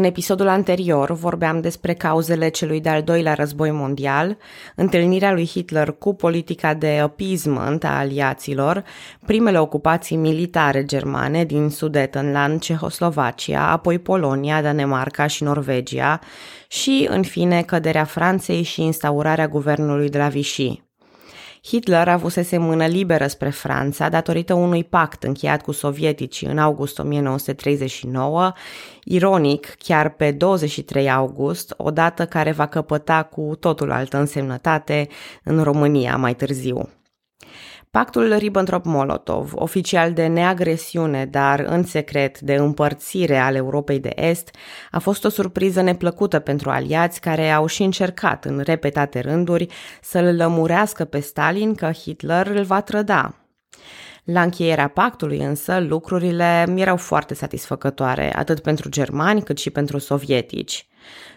În episodul anterior vorbeam despre cauzele celui de-al doilea război mondial, întâlnirea lui Hitler cu politica de appeasement a aliaților, primele ocupații militare germane din Sudetenland, Cehoslovacia, apoi Polonia, Danemarca și Norvegia și, în fine, căderea Franței și instaurarea guvernului de la Vichy. Hitler avusese mână liberă spre Franța datorită unui pact încheiat cu sovieticii în august 1939, ironic chiar pe 23 august, o dată care va căpăta cu totul altă însemnătate în România mai târziu. Pactul Ribbentrop-Molotov, oficial de neagresiune, dar în secret de împărțire al Europei de Est, a fost o surpriză neplăcută pentru aliați care au și încercat în repetate rânduri să-l lămurească pe Stalin că Hitler îl va trăda. La încheierea pactului însă lucrurile erau foarte satisfăcătoare, atât pentru germani cât și pentru sovietici.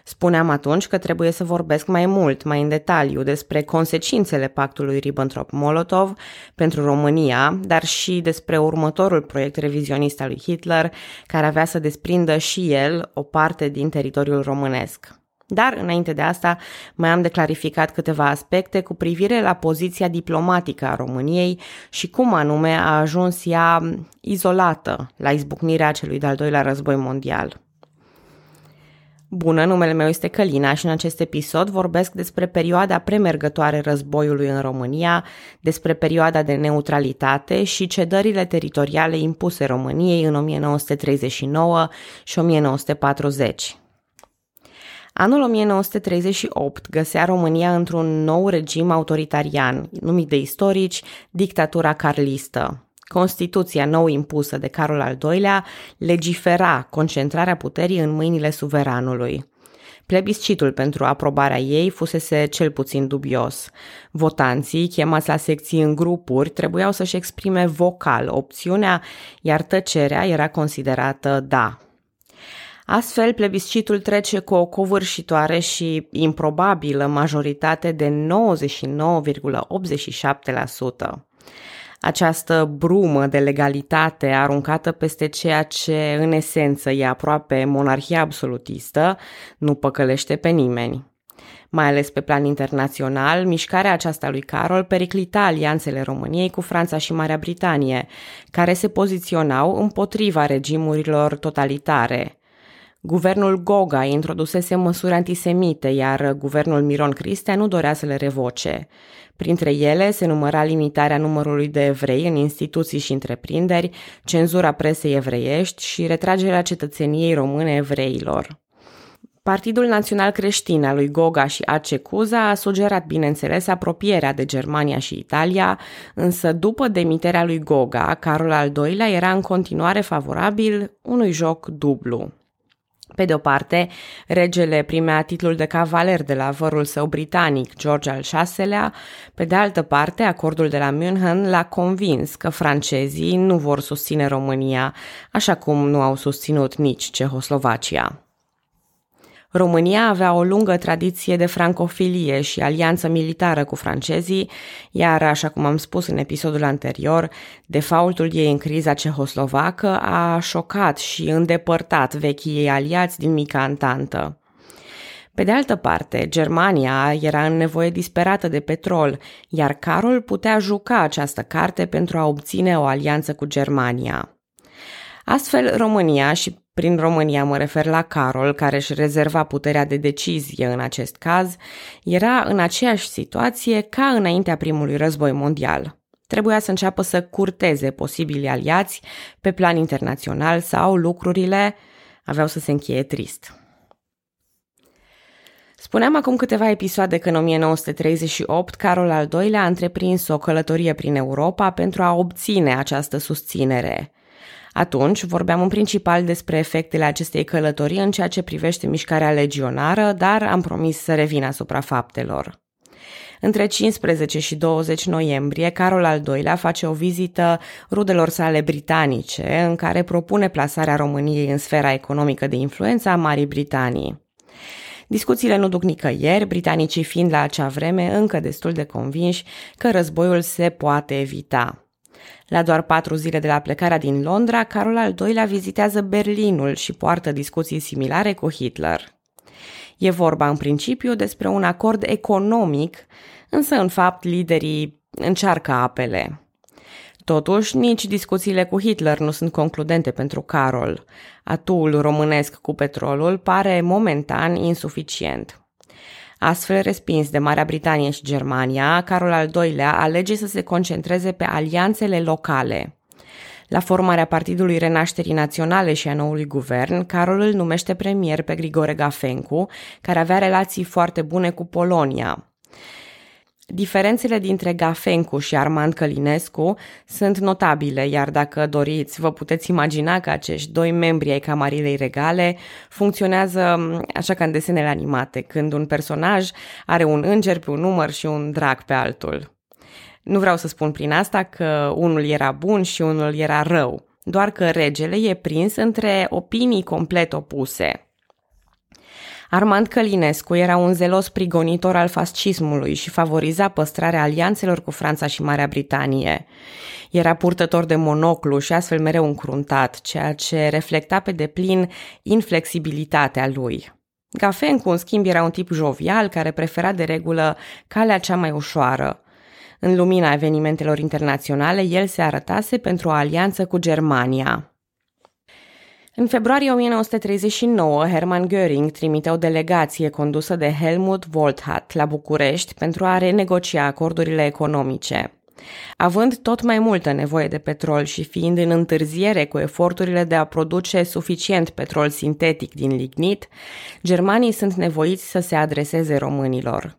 Spuneam atunci că trebuie să vorbesc mai mult, mai în detaliu, despre consecințele pactului Ribbentrop-Molotov pentru România, dar și despre următorul proiect revizionist al lui Hitler, care avea să desprindă și el o parte din teritoriul românesc. Dar, înainte de asta, mai am de clarificat câteva aspecte cu privire la poziția diplomatică a României și cum anume a ajuns ea izolată la izbucnirea celui de-al doilea război mondial. Bună, numele meu este Călina și în acest episod vorbesc despre perioada premergătoare războiului în România, despre perioada de neutralitate și cedările teritoriale impuse României în 1939 și 1940. Anul 1938 găsea România într-un nou regim autoritarian, numit de istorici dictatura carlistă. Constituția nou impusă de Carol al II-lea legifera concentrarea puterii în mâinile suveranului. Plebiscitul pentru aprobarea ei fusese cel puțin dubios. Votanții, chemați la secții în grupuri, trebuiau să-și exprime vocal opțiunea, iar tăcerea era considerată da. Astfel, plebiscitul trece cu o covârșitoare și improbabilă majoritate de 99,87% această brumă de legalitate aruncată peste ceea ce în esență e aproape monarhia absolutistă, nu păcălește pe nimeni. Mai ales pe plan internațional, mișcarea aceasta lui Carol periclita alianțele României cu Franța și Marea Britanie, care se poziționau împotriva regimurilor totalitare. Guvernul Goga introdusese măsuri antisemite, iar guvernul Miron Cristea nu dorea să le revoce. Printre ele se număra limitarea numărului de evrei în instituții și întreprinderi, cenzura presei evreiești și retragerea cetățeniei române evreilor. Partidul Național Creștin al lui Goga și AC Cuza a sugerat, bineînțeles, apropierea de Germania și Italia, însă după demiterea lui Goga, Carol al II-lea era în continuare favorabil unui joc dublu. Pe de o parte, regele primea titlul de cavaler de la vărul său britanic, George al VI-lea, pe de altă parte, acordul de la München l-a convins că francezii nu vor susține România, așa cum nu au susținut nici Cehoslovacia. România avea o lungă tradiție de francofilie și alianță militară cu francezii, iar, așa cum am spus în episodul anterior, defaultul ei în criza cehoslovacă a șocat și îndepărtat vechii ei aliați din mica antantă. Pe de altă parte, Germania era în nevoie disperată de petrol, iar Carol putea juca această carte pentru a obține o alianță cu Germania. Astfel, România și prin România mă refer la Carol, care își rezerva puterea de decizie în acest caz, era în aceeași situație ca înaintea primului război mondial. Trebuia să înceapă să curteze posibili aliați pe plan internațional sau lucrurile aveau să se încheie trist. Spuneam acum câteva episoade că în 1938 Carol al II-lea a întreprins o călătorie prin Europa pentru a obține această susținere – atunci vorbeam în principal despre efectele acestei călătorii în ceea ce privește mișcarea legionară, dar am promis să revin asupra faptelor. Între 15 și 20 noiembrie, Carol al II-lea face o vizită rudelor sale britanice, în care propune plasarea României în sfera economică de influență a Marii Britanii. Discuțiile nu duc nicăieri, britanicii fiind la acea vreme încă destul de convinși că războiul se poate evita. La doar patru zile de la plecarea din Londra, Carol al II-lea vizitează Berlinul și poartă discuții similare cu Hitler. E vorba în principiu despre un acord economic, însă în fapt liderii încearcă apele. Totuși, nici discuțiile cu Hitler nu sunt concludente pentru Carol. Atul românesc cu petrolul pare momentan insuficient. Astfel respins de Marea Britanie și Germania, Carol al II-lea alege să se concentreze pe alianțele locale. La formarea Partidului Renașterii Naționale și a noului guvern, Carol îl numește premier pe Grigore Gafencu, care avea relații foarte bune cu Polonia. Diferențele dintre Gafencu și Armand Călinescu sunt notabile, iar dacă doriți, vă puteți imagina că acești doi membri ai Camarilei Regale funcționează așa ca în desenele animate, când un personaj are un înger pe un număr și un drag pe altul. Nu vreau să spun prin asta că unul era bun și unul era rău, doar că regele e prins între opinii complet opuse. Armand Călinescu era un zelos prigonitor al fascismului și favoriza păstrarea alianțelor cu Franța și Marea Britanie. Era purtător de monoclu și astfel mereu încruntat, ceea ce reflecta pe deplin inflexibilitatea lui. Gafencu, în schimb, era un tip jovial care prefera de regulă calea cea mai ușoară. În lumina evenimentelor internaționale, el se arătase pentru o alianță cu Germania. În februarie 1939, Hermann Göring trimite o delegație condusă de Helmut Wolthat la București pentru a renegocia acordurile economice. Având tot mai multă nevoie de petrol și fiind în întârziere cu eforturile de a produce suficient petrol sintetic din lignit, germanii sunt nevoiți să se adreseze românilor.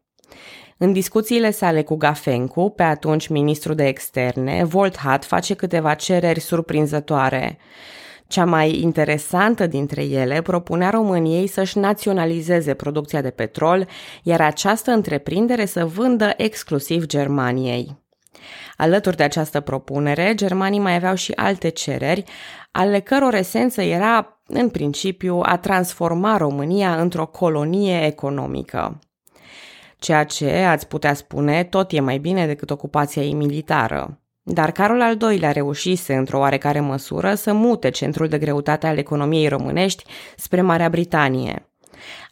În discuțiile sale cu Gafencu, pe atunci ministru de externe, Volthat face câteva cereri surprinzătoare. Cea mai interesantă dintre ele propunea României să-și naționalizeze producția de petrol, iar această întreprindere să vândă exclusiv Germaniei. Alături de această propunere, germanii mai aveau și alte cereri, ale căror esență era, în principiu, a transforma România într-o colonie economică. Ceea ce, ați putea spune, tot e mai bine decât ocupația ei militară. Dar Carol al II-lea reușise, într-o oarecare măsură, să mute centrul de greutate al economiei românești spre Marea Britanie.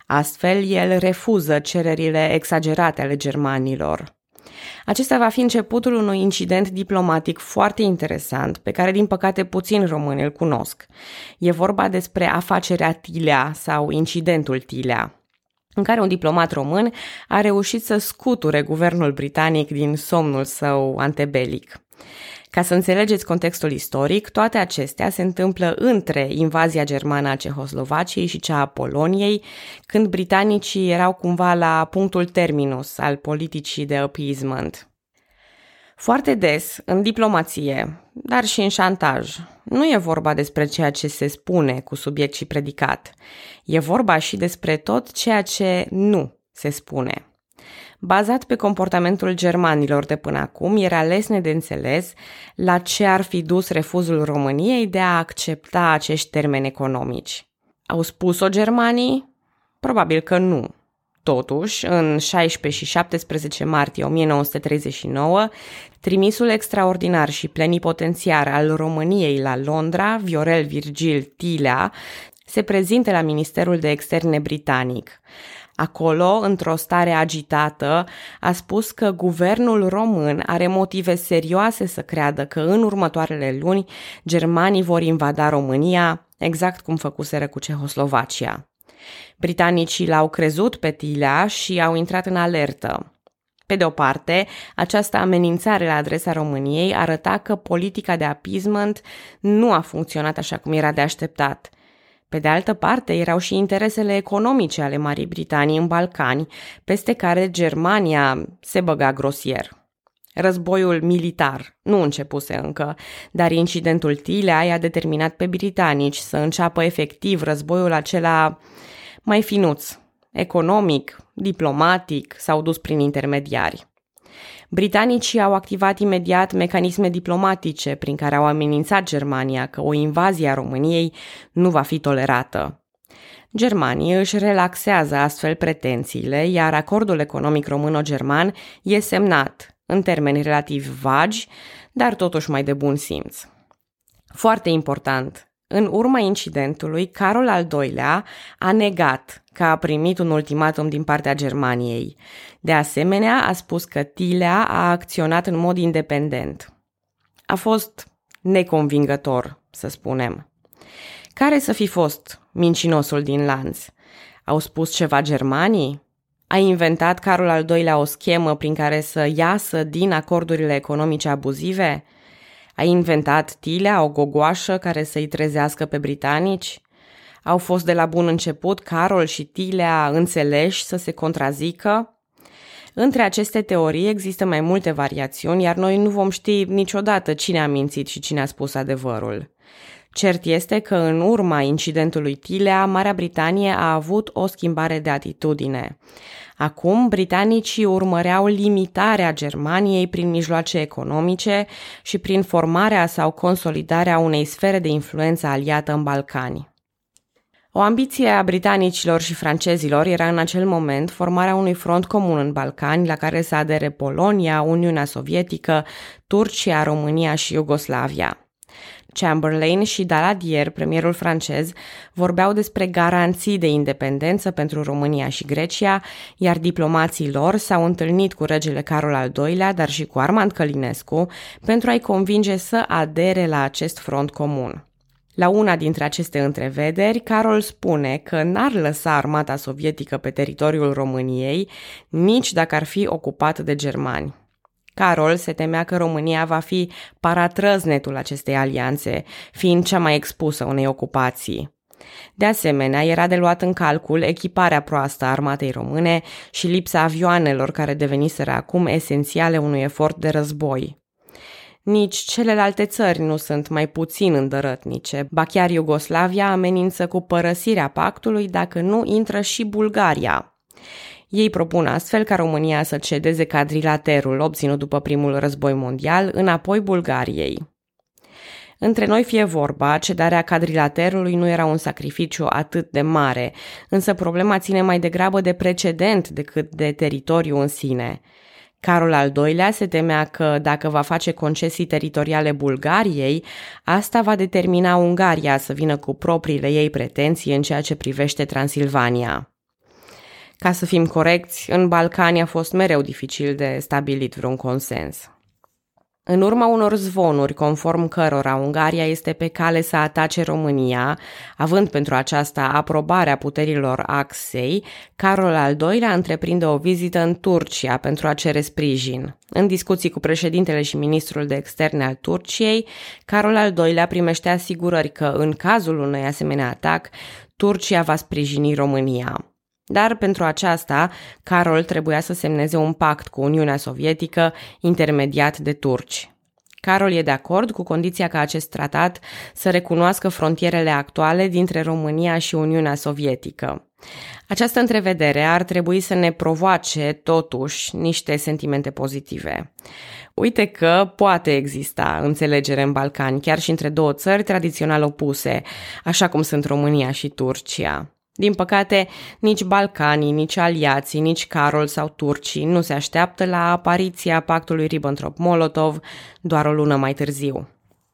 Astfel, el refuză cererile exagerate ale germanilor. Acesta va fi începutul unui incident diplomatic foarte interesant, pe care, din păcate, puțin români îl cunosc. E vorba despre afacerea Tilea sau incidentul Tilea în care un diplomat român a reușit să scuture guvernul britanic din somnul său antebelic. Ca să înțelegeți contextul istoric, toate acestea se întâmplă între invazia germană a Cehoslovaciei și cea a Poloniei, când britanicii erau cumva la punctul terminus al politicii de appeasement. Foarte des, în diplomație, dar și în șantaj, nu e vorba despre ceea ce se spune cu subiect și predicat. E vorba și despre tot ceea ce nu se spune. Bazat pe comportamentul germanilor de până acum, era lesne de înțeles la ce ar fi dus refuzul României de a accepta acești termeni economici. Au spus-o germanii? Probabil că nu. Totuși, în 16 și 17 martie 1939, trimisul extraordinar și plenipotențiar al României la Londra, Viorel Virgil Tilea, se prezinte la Ministerul de Externe britanic. Acolo, într-o stare agitată, a spus că guvernul român are motive serioase să creadă că în următoarele luni germanii vor invada România, exact cum făcuseră cu Cehoslovacia. Britanicii l-au crezut pe Tilea și au intrat în alertă. Pe de o parte, această amenințare la adresa României arăta că politica de appeasement nu a funcționat așa cum era de așteptat. Pe de altă parte, erau și interesele economice ale Marii Britanii în Balcani, peste care Germania se băga grosier. Războiul militar nu începuse încă, dar incidentul Tilea i-a determinat pe britanici să înceapă efectiv războiul acela mai finuț, economic, diplomatic, s-au dus prin intermediari. Britanicii au activat imediat mecanisme diplomatice prin care au amenințat Germania că o invazie a României nu va fi tolerată. Germanii își relaxează astfel pretențiile, iar acordul economic româno-german e semnat, în termeni relativ vagi, dar totuși mai de bun simț. Foarte important, în urma incidentului, Carol al II-lea a negat că a primit un ultimatum din partea Germaniei. De asemenea, a spus că Tilea a acționat în mod independent. A fost neconvingător, să spunem. Care să fi fost mincinosul din lanț? Au spus ceva germanii? A inventat Carol al II-lea o schemă prin care să iasă din acordurile economice abuzive? A inventat Tilea o gogoașă care să-i trezească pe britanici? Au fost de la bun început Carol și Tilea înțeleși să se contrazică? Între aceste teorii există mai multe variațiuni, iar noi nu vom ști niciodată cine a mințit și cine a spus adevărul. Cert este că în urma incidentului Tilea, Marea Britanie a avut o schimbare de atitudine. Acum, britanicii urmăreau limitarea Germaniei prin mijloace economice și prin formarea sau consolidarea unei sfere de influență aliată în Balcani. O ambiție a britanicilor și francezilor era în acel moment formarea unui front comun în Balcani la care să adere Polonia, Uniunea Sovietică, Turcia, România și Iugoslavia. Chamberlain și Daladier, premierul francez, vorbeau despre garanții de independență pentru România și Grecia, iar diplomații lor s-au întâlnit cu regele Carol al II-lea, dar și cu Armand Călinescu, pentru a-i convinge să adere la acest front comun. La una dintre aceste întrevederi, Carol spune că n-ar lăsa armata sovietică pe teritoriul României nici dacă ar fi ocupat de germani. Carol se temea că România va fi paratrăznetul acestei alianțe, fiind cea mai expusă unei ocupații. De asemenea, era de luat în calcul echiparea proastă a armatei române și lipsa avioanelor care deveniseră acum esențiale unui efort de război. Nici celelalte țări nu sunt mai puțin îndărătnice, ba chiar Iugoslavia amenință cu părăsirea pactului dacă nu intră și Bulgaria. Ei propun astfel ca România să cedeze cadrilaterul obținut după primul război mondial înapoi Bulgariei. Între noi fie vorba, cedarea cadrilaterului nu era un sacrificiu atât de mare, însă problema ține mai degrabă de precedent decât de teritoriu în sine. Carol al II-lea se temea că, dacă va face concesii teritoriale Bulgariei, asta va determina Ungaria să vină cu propriile ei pretenții în ceea ce privește Transilvania. Ca să fim corecți, în Balcani a fost mereu dificil de stabilit vreun consens. În urma unor zvonuri conform cărora Ungaria este pe cale să atace România, având pentru aceasta aprobarea puterilor Axei, Carol al II-lea întreprinde o vizită în Turcia pentru a cere sprijin. În discuții cu președintele și ministrul de externe al Turciei, Carol al II-lea primește asigurări că, în cazul unui asemenea atac, Turcia va sprijini România. Dar pentru aceasta, Carol trebuia să semneze un pact cu Uniunea Sovietică, intermediat de turci. Carol e de acord cu condiția ca acest tratat să recunoască frontierele actuale dintre România și Uniunea Sovietică. Această întrevedere ar trebui să ne provoace, totuși, niște sentimente pozitive. Uite că poate exista înțelegere în Balcani, chiar și între două țări tradițional opuse, așa cum sunt România și Turcia. Din păcate, nici Balcanii, nici aliații, nici Carol sau turcii nu se așteaptă la apariția pactului Ribbentrop-Molotov doar o lună mai târziu.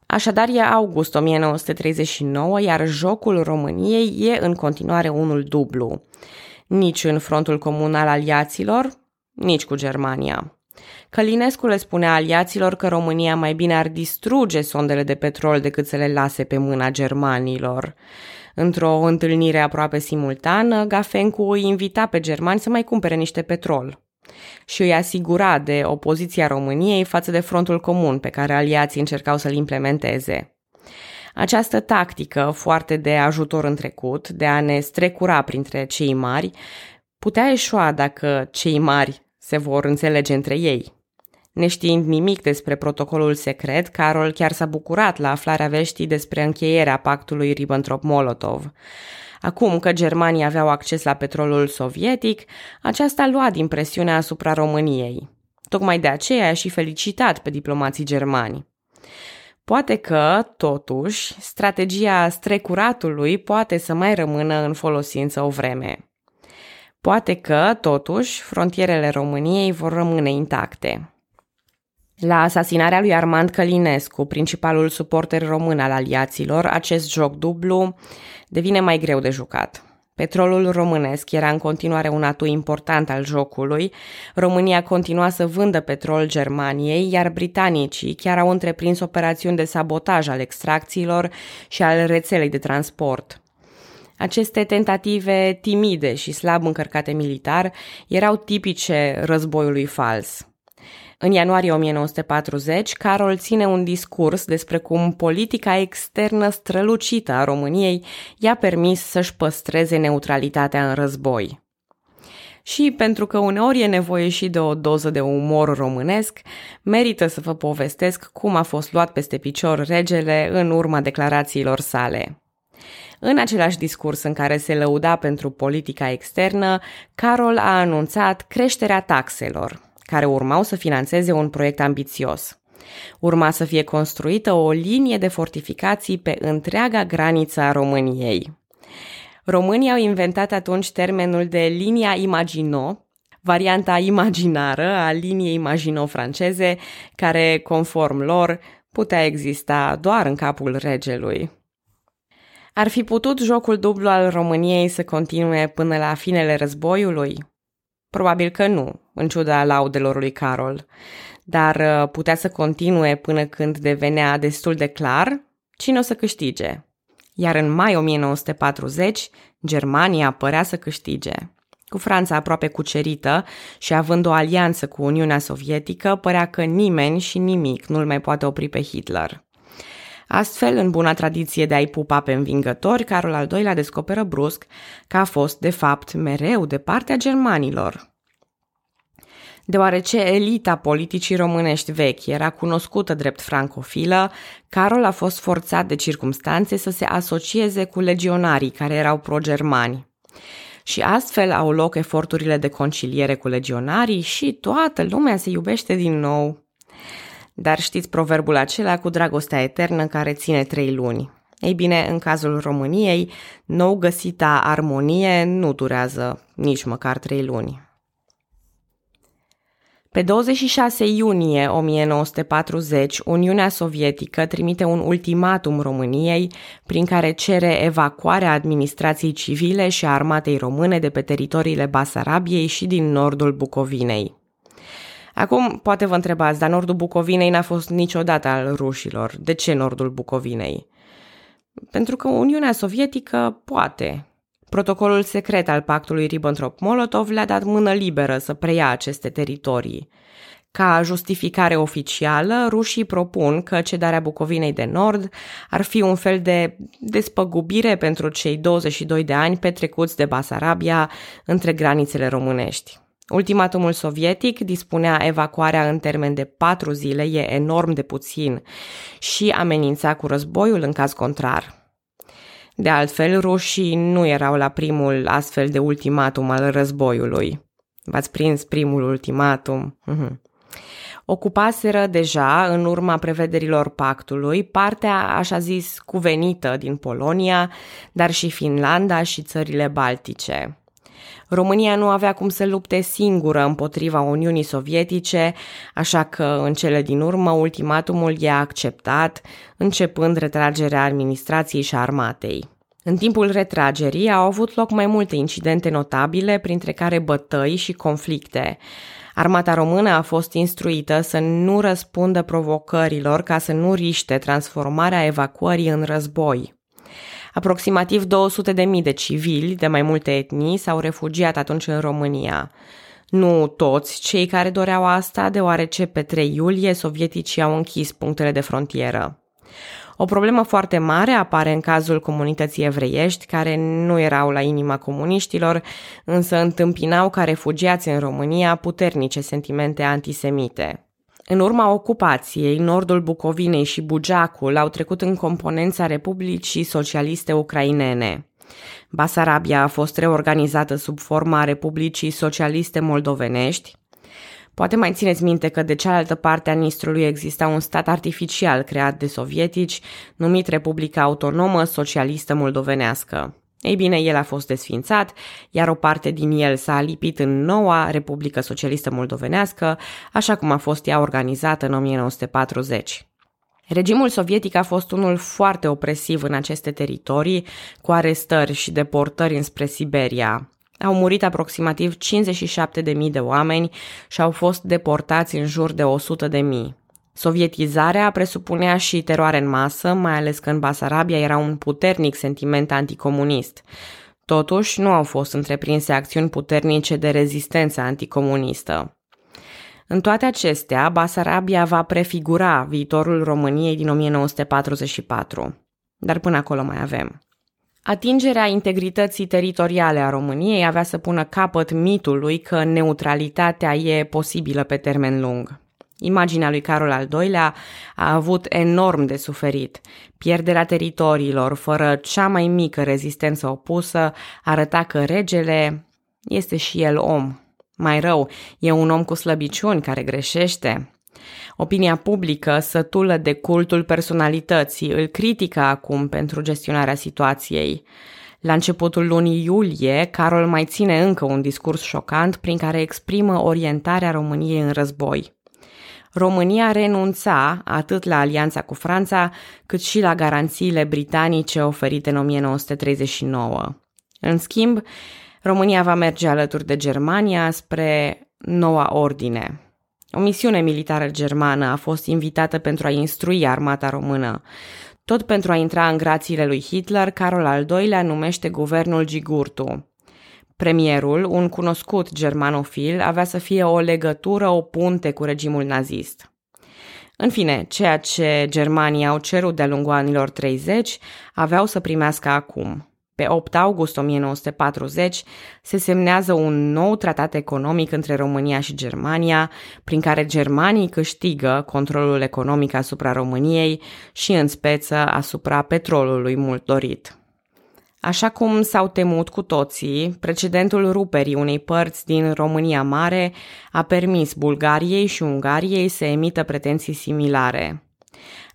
Așadar, e august 1939, iar jocul României e în continuare unul dublu. Nici în frontul comun al aliaților, nici cu Germania. Călinescu le spunea aliaților că România mai bine ar distruge sondele de petrol decât să le lase pe mâna germanilor. Într-o întâlnire aproape simultană, Gafencu îi invita pe germani să mai cumpere niște petrol și îi asigura de opoziția României față de frontul comun pe care aliații încercau să-l implementeze. Această tactică, foarte de ajutor în trecut, de a ne strecura printre cei mari, putea eșua dacă cei mari se vor înțelege între ei. Neștiind nimic despre protocolul secret, Carol chiar s-a bucurat la aflarea veștii despre încheierea pactului Ribbentrop-Molotov. Acum că germanii aveau acces la petrolul sovietic, aceasta lua din presiunea asupra României. Tocmai de aceea a și felicitat pe diplomații germani. Poate că, totuși, strategia strecuratului poate să mai rămână în folosință o vreme. Poate că, totuși, frontierele României vor rămâne intacte. La asasinarea lui Armand Călinescu, principalul suporter român al aliaților, acest joc dublu devine mai greu de jucat. Petrolul românesc era în continuare un atu important al jocului. România continua să vândă petrol Germaniei, iar britanicii chiar au întreprins operațiuni de sabotaj al extracțiilor și al rețelei de transport. Aceste tentative timide și slab încărcate militar erau tipice războiului fals. În ianuarie 1940, Carol ține un discurs despre cum politica externă strălucită a României i-a permis să-și păstreze neutralitatea în război. Și pentru că uneori e nevoie și de o doză de umor românesc, merită să vă povestesc cum a fost luat peste picior regele în urma declarațiilor sale. În același discurs în care se lăuda pentru politica externă, Carol a anunțat creșterea taxelor, care urmau să financeze un proiect ambițios. Urma să fie construită o linie de fortificații pe întreaga graniță a României. Românii au inventat atunci termenul de linia Imagino, varianta imaginară a liniei Maginot franceze, care, conform lor, putea exista doar în capul regelui. Ar fi putut jocul dublu al României să continue până la finele războiului? Probabil că nu, în ciuda laudelor lui Carol, dar uh, putea să continue până când devenea destul de clar cine o să câștige. Iar în mai 1940, Germania părea să câștige. Cu Franța aproape cucerită și având o alianță cu Uniunea Sovietică, părea că nimeni și nimic nu-l mai poate opri pe Hitler. Astfel, în buna tradiție de a-i pupa pe învingători, Carol al II-lea descoperă brusc că a fost, de fapt, mereu de partea germanilor. Deoarece elita politicii românești vechi era cunoscută drept francofilă, Carol a fost forțat de circumstanțe să se asocieze cu legionarii care erau pro-germani. Și astfel au loc eforturile de conciliere cu legionarii și toată lumea se iubește din nou. Dar știți proverbul acela cu dragostea eternă care ține trei luni. Ei bine, în cazul României, nou găsita armonie nu durează nici măcar trei luni. Pe 26 iunie 1940, Uniunea Sovietică trimite un ultimatum României prin care cere evacuarea administrației civile și a armatei române de pe teritoriile Basarabiei și din nordul Bucovinei. Acum, poate vă întrebați, dar nordul Bucovinei n-a fost niciodată al rușilor. De ce nordul Bucovinei? Pentru că Uniunea Sovietică poate. Protocolul secret al pactului Ribbentrop-Molotov le-a dat mână liberă să preia aceste teritorii. Ca justificare oficială, rușii propun că cedarea Bucovinei de Nord ar fi un fel de despăgubire pentru cei 22 de ani petrecuți de Basarabia între granițele românești. Ultimatumul sovietic dispunea evacuarea în termen de patru zile, e enorm de puțin, și amenința cu războiul în caz contrar. De altfel, rușii nu erau la primul astfel de ultimatum al războiului. V-ați prins primul ultimatum? Mhm. Ocupaseră deja, în urma prevederilor pactului, partea, așa zis, cuvenită din Polonia, dar și Finlanda și țările baltice. România nu avea cum să lupte singură împotriva Uniunii Sovietice, așa că în cele din urmă ultimatumul i-a acceptat, începând retragerea administrației și armatei. În timpul retragerii au avut loc mai multe incidente notabile, printre care bătăi și conflicte. Armata română a fost instruită să nu răspundă provocărilor ca să nu riște transformarea evacuării în război. Aproximativ 200.000 de civili de mai multe etnii s-au refugiat atunci în România. Nu toți cei care doreau asta, deoarece pe 3 iulie sovieticii au închis punctele de frontieră. O problemă foarte mare apare în cazul comunității evreiești, care nu erau la inima comuniștilor, însă întâmpinau ca refugiați în România puternice sentimente antisemite. În urma ocupației, nordul Bucovinei și Bugeacul au trecut în componența Republicii Socialiste Ucrainene. Basarabia a fost reorganizată sub forma Republicii Socialiste Moldovenești. Poate mai țineți minte că de cealaltă parte a Nistrului exista un stat artificial creat de sovietici, numit Republica Autonomă Socialistă Moldovenească. Ei bine, el a fost desfințat, iar o parte din el s-a lipit în noua Republică Socialistă Moldovenească, așa cum a fost ea organizată în 1940. Regimul sovietic a fost unul foarte opresiv în aceste teritorii, cu arestări și deportări înspre Siberia. Au murit aproximativ 57.000 de oameni și au fost deportați în jur de 100.000. Sovietizarea presupunea și teroare în masă, mai ales că în Basarabia era un puternic sentiment anticomunist. Totuși, nu au fost întreprinse acțiuni puternice de rezistență anticomunistă. În toate acestea, Basarabia va prefigura viitorul României din 1944. Dar până acolo mai avem. Atingerea integrității teritoriale a României avea să pună capăt mitului că neutralitatea e posibilă pe termen lung. Imaginea lui Carol al II-lea a avut enorm de suferit. Pierderea teritoriilor, fără cea mai mică rezistență opusă, arăta că regele este și el om. Mai rău, e un om cu slăbiciuni care greșește. Opinia publică, sătulă de cultul personalității, îl critică acum pentru gestionarea situației. La începutul lunii iulie, Carol mai ține încă un discurs șocant prin care exprimă orientarea României în război. România renunța atât la alianța cu Franța, cât și la garanțiile britanice oferite în 1939. În schimb, România va merge alături de Germania spre noua ordine. O misiune militară germană a fost invitată pentru a instrui armata română. Tot pentru a intra în grațiile lui Hitler, Carol al II-lea numește guvernul Gigurtu. Premierul, un cunoscut germanofil, avea să fie o legătură, o punte cu regimul nazist. În fine, ceea ce germanii au cerut de-a lungul anilor 30 aveau să primească acum. Pe 8 august 1940 se semnează un nou tratat economic între România și Germania, prin care germanii câștigă controlul economic asupra României și în speță asupra petrolului mult dorit. Așa cum s-au temut cu toții, precedentul ruperii unei părți din România Mare a permis Bulgariei și Ungariei să emită pretenții similare.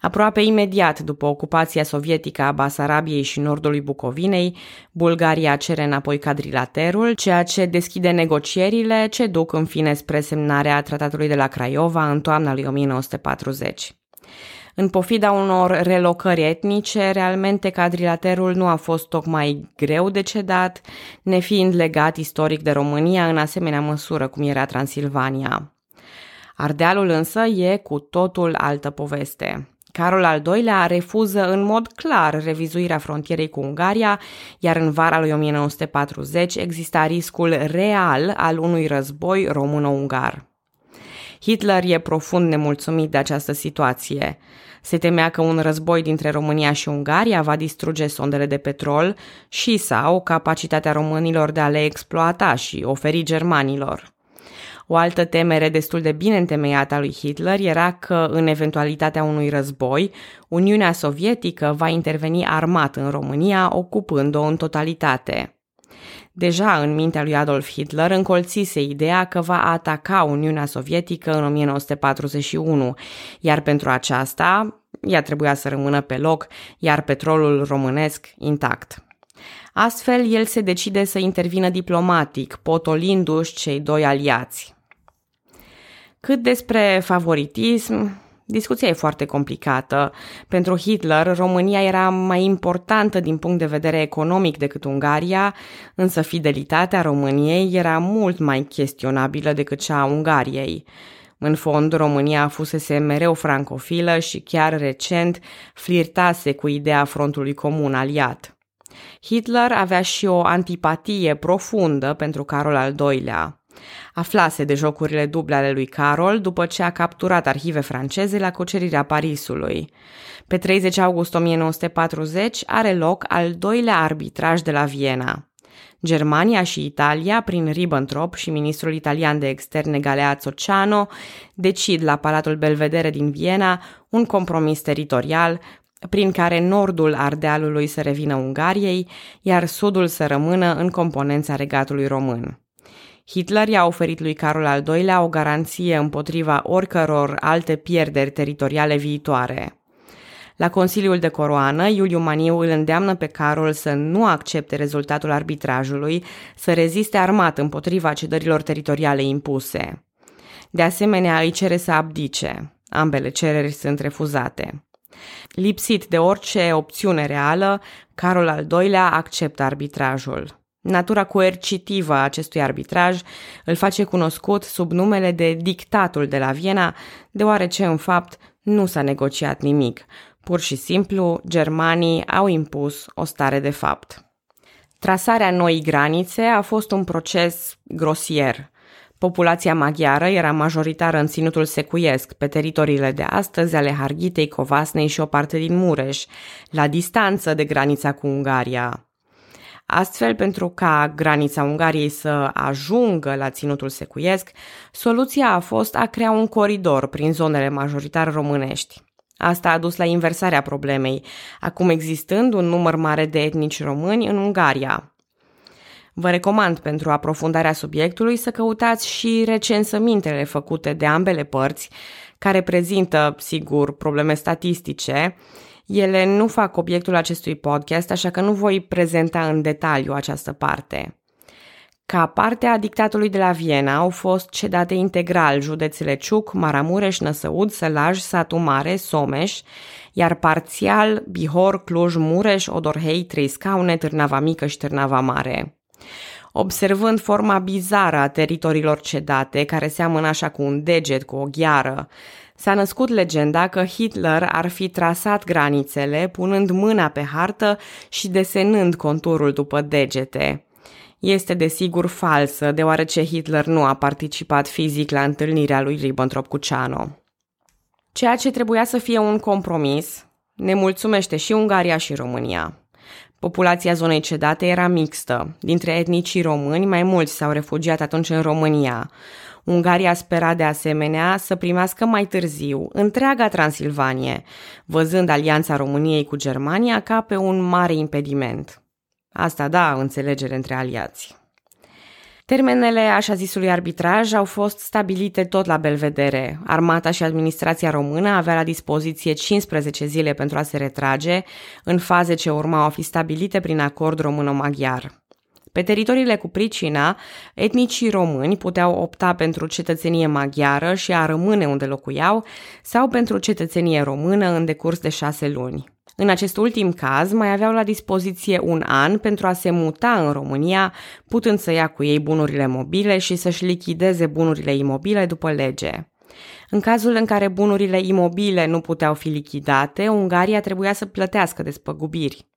Aproape imediat după ocupația sovietică a Basarabiei și nordului Bucovinei, Bulgaria cere înapoi cadrilaterul, ceea ce deschide negocierile ce duc în fine spre semnarea tratatului de la Craiova în toamna lui 1940. În pofida unor relocări etnice, realmente cadrilaterul nu a fost tocmai greu de cedat, nefiind legat istoric de România în asemenea măsură cum era Transilvania. Ardealul însă e cu totul altă poveste. Carol al II-lea refuză în mod clar revizuirea frontierei cu Ungaria, iar în vara lui 1940 exista riscul real al unui război româno-ungar. Hitler e profund nemulțumit de această situație. Se temea că un război dintre România și Ungaria va distruge sondele de petrol și sau capacitatea românilor de a le exploata și oferi germanilor. O altă temere destul de bine întemeiată a lui Hitler era că, în eventualitatea unui război, Uniunea Sovietică va interveni armat în România, ocupând-o în totalitate. Deja în mintea lui Adolf Hitler încolțise ideea că va ataca Uniunea Sovietică în 1941, iar pentru aceasta ea trebuia să rămână pe loc, iar petrolul românesc intact. Astfel, el se decide să intervină diplomatic, potolindu-și cei doi aliați. Cât despre favoritism, discuția e foarte complicată. Pentru Hitler, România era mai importantă din punct de vedere economic decât Ungaria, însă fidelitatea României era mult mai chestionabilă decât cea a Ungariei. În fond, România fusese mereu francofilă și chiar recent flirtase cu ideea frontului comun aliat. Hitler avea și o antipatie profundă pentru Carol al II-lea. Aflase de jocurile duble ale lui Carol după ce a capturat arhive franceze la cucerirea Parisului. Pe 30 august 1940 are loc al doilea arbitraj de la Viena. Germania și Italia, prin Ribbentrop și ministrul italian de externe Galeazzo Ciano, decid la Palatul Belvedere din Viena un compromis teritorial prin care nordul Ardealului să revină Ungariei, iar sudul să rămână în componența regatului român. Hitler i-a oferit lui Carol al II-lea o garanție împotriva oricăror alte pierderi teritoriale viitoare. La Consiliul de Coroană, Iuliu Maniu îl îndeamnă pe Carol să nu accepte rezultatul arbitrajului, să reziste armat împotriva cedărilor teritoriale impuse. De asemenea, îi cere să abdice. Ambele cereri sunt refuzate. Lipsit de orice opțiune reală, Carol al II-lea acceptă arbitrajul. Natura coercitivă a acestui arbitraj îl face cunoscut sub numele de dictatul de la Viena, deoarece în fapt nu s-a negociat nimic. Pur și simplu, germanii au impus o stare de fapt. Trasarea noii granițe a fost un proces grosier. Populația maghiară era majoritară în ținutul secuiesc, pe teritoriile de astăzi ale Harghitei, Covasnei și o parte din Mureș, la distanță de granița cu Ungaria. Astfel, pentru ca granița Ungariei să ajungă la ținutul secuiesc, soluția a fost a crea un coridor prin zonele majoritar românești. Asta a dus la inversarea problemei, acum existând un număr mare de etnici români în Ungaria. Vă recomand pentru aprofundarea subiectului să căutați și recensămintele făcute de ambele părți, care prezintă, sigur, probleme statistice, ele nu fac obiectul acestui podcast, așa că nu voi prezenta în detaliu această parte. Ca parte a dictatului de la Viena au fost cedate integral județele Ciuc, Maramureș, Năsăud, Sălaj, Satu Mare, Someș, iar parțial Bihor, Cluj, Mureș, Odorhei, Trei Scaune, Târnava Mică și Târnava Mare. Observând forma bizară a teritoriilor cedate, care seamănă așa cu un deget, cu o gheară, S-a născut legenda că Hitler ar fi trasat granițele, punând mâna pe hartă și desenând conturul după degete. Este desigur falsă, deoarece Hitler nu a participat fizic la întâlnirea lui Ribbentrop cu Ciano. Ceea ce trebuia să fie un compromis, ne mulțumește și Ungaria și România. Populația zonei cedate era mixtă. Dintre etnicii români, mai mulți s-au refugiat atunci în România. Ungaria spera de asemenea să primească mai târziu întreaga Transilvanie, văzând alianța României cu Germania ca pe un mare impediment. Asta da, înțelegere între aliați. Termenele așa zisului arbitraj au fost stabilite tot la Belvedere. Armata și administrația română avea la dispoziție 15 zile pentru a se retrage, în faze ce urmau a fi stabilite prin acord româno-maghiar. Pe teritoriile cu pricina, etnicii români puteau opta pentru cetățenie maghiară și a rămâne unde locuiau sau pentru cetățenie română în decurs de șase luni. În acest ultim caz, mai aveau la dispoziție un an pentru a se muta în România, putând să ia cu ei bunurile mobile și să-și lichideze bunurile imobile după lege. În cazul în care bunurile imobile nu puteau fi lichidate, Ungaria trebuia să plătească despăgubiri.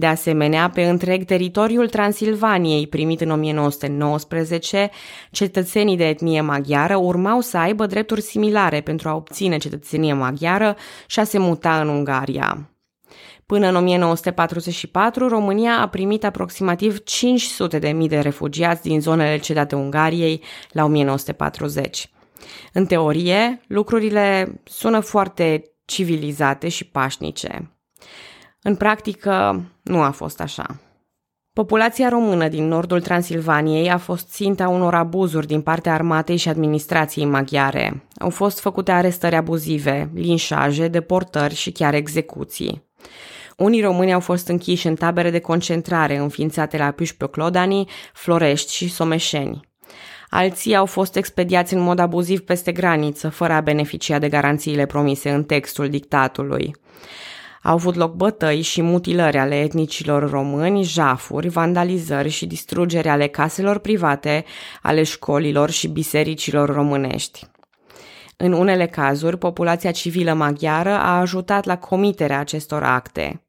De asemenea, pe întreg teritoriul Transilvaniei, primit în 1919, cetățenii de etnie maghiară urmau să aibă drepturi similare pentru a obține cetățenie maghiară și a se muta în Ungaria. Până în 1944, România a primit aproximativ 500 de mii de refugiați din zonele cedate Ungariei la 1940. În teorie, lucrurile sună foarte civilizate și pașnice. În practică, nu a fost așa. Populația română din nordul Transilvaniei a fost ținta unor abuzuri din partea armatei și administrației maghiare. Au fost făcute arestări abuzive, linșaje, deportări și chiar execuții. Unii români au fost închiși în tabere de concentrare înființate la Pișpioclodani, Florești și Someșeni. Alții au fost expediați în mod abuziv peste graniță, fără a beneficia de garanțiile promise în textul dictatului. Au avut loc bătăi și mutilări ale etnicilor români, jafuri, vandalizări și distrugeri ale caselor private, ale școlilor și bisericilor românești. În unele cazuri, populația civilă maghiară a ajutat la comiterea acestor acte.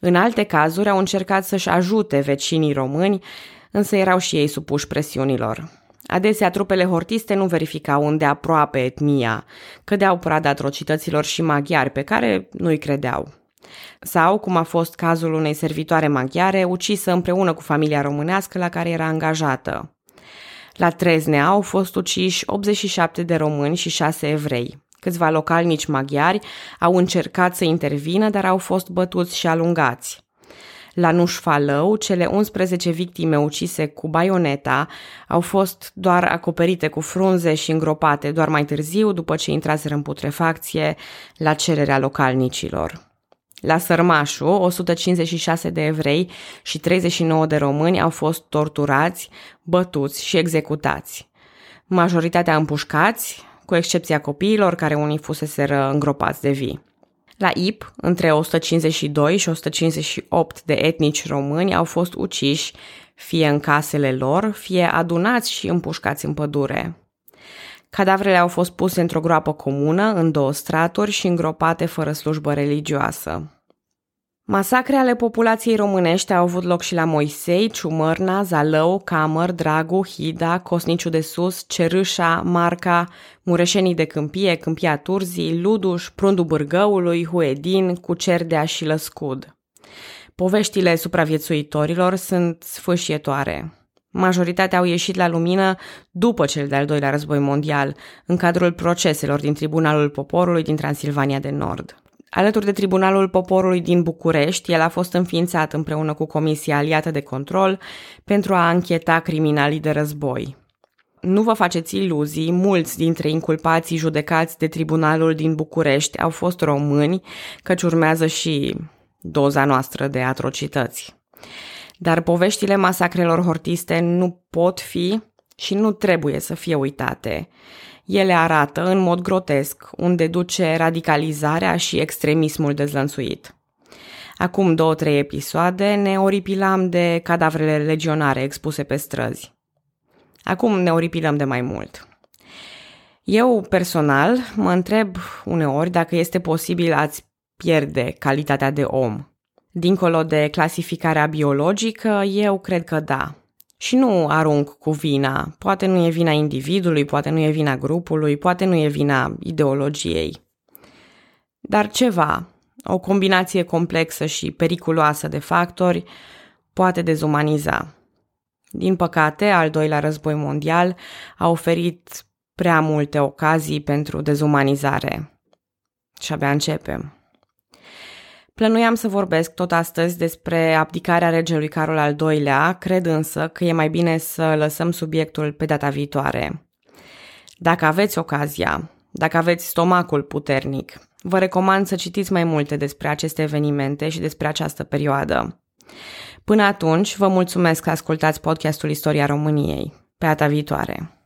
În alte cazuri au încercat să-și ajute vecinii români, însă erau și ei supuși presiunilor. Adesea trupele hortiste nu verificau unde aproape etnia, cădeau prada atrocităților și maghiari pe care nu-i credeau. Sau, cum a fost cazul unei servitoare maghiare ucisă împreună cu familia românească la care era angajată. La Treznea au fost uciși 87 de români și 6 evrei. Câțiva localnici maghiari au încercat să intervină, dar au fost bătuți și alungați. La Nușfalău, cele 11 victime ucise cu baioneta au fost doar acoperite cu frunze și îngropate doar mai târziu, după ce intraseră în putrefacție, la cererea localnicilor. La Sărmașu, 156 de evrei și 39 de români au fost torturați, bătuți și executați. Majoritatea împușcați, cu excepția copiilor care unii fuseseră îngropați de vii. La IP, între 152 și 158 de etnici români au fost uciși, fie în casele lor, fie adunați și împușcați în pădure. Cadavrele au fost puse într-o groapă comună, în două straturi și îngropate fără slujbă religioasă. Masacre ale populației românești au avut loc și la Moisei, Ciumărna, Zalău, Camăr, Dragu, Hida, Cosniciu de Sus, Cerâșa, Marca, Mureșenii de Câmpie, Câmpia Turzii, Luduș, Prundu Bârgăului, Huedin, Cucerdea și Lăscud. Poveștile supraviețuitorilor sunt sfâșietoare. Majoritatea au ieșit la lumină după cel de-al doilea război mondial, în cadrul proceselor din Tribunalul Poporului din Transilvania de Nord. Alături de Tribunalul Poporului din București, el a fost înființat împreună cu Comisia Aliată de Control pentru a încheta criminalii de război. Nu vă faceți iluzii, mulți dintre inculpații judecați de Tribunalul din București au fost români, căci urmează și doza noastră de atrocități. Dar poveștile masacrelor hortiste nu pot fi și nu trebuie să fie uitate. Ele arată în mod grotesc unde duce radicalizarea și extremismul dezlănțuit. Acum două-trei episoade ne oripilam de cadavrele legionare expuse pe străzi. Acum ne oripilăm de mai mult. Eu, personal, mă întreb uneori dacă este posibil a-ți pierde calitatea de om. Dincolo de clasificarea biologică, eu cred că da. Și nu arunc cu vina. Poate nu e vina individului, poate nu e vina grupului, poate nu e vina ideologiei. Dar ceva, o combinație complexă și periculoasă de factori, poate dezumaniza. Din păcate, al doilea război mondial a oferit prea multe ocazii pentru dezumanizare. Și abia începem. Plănuiam să vorbesc tot astăzi despre abdicarea regelui Carol al II-lea, cred însă că e mai bine să lăsăm subiectul pe data viitoare. Dacă aveți ocazia, dacă aveți stomacul puternic, vă recomand să citiți mai multe despre aceste evenimente și despre această perioadă. Până atunci, vă mulțumesc că ascultați podcastul Istoria României. Pe data viitoare!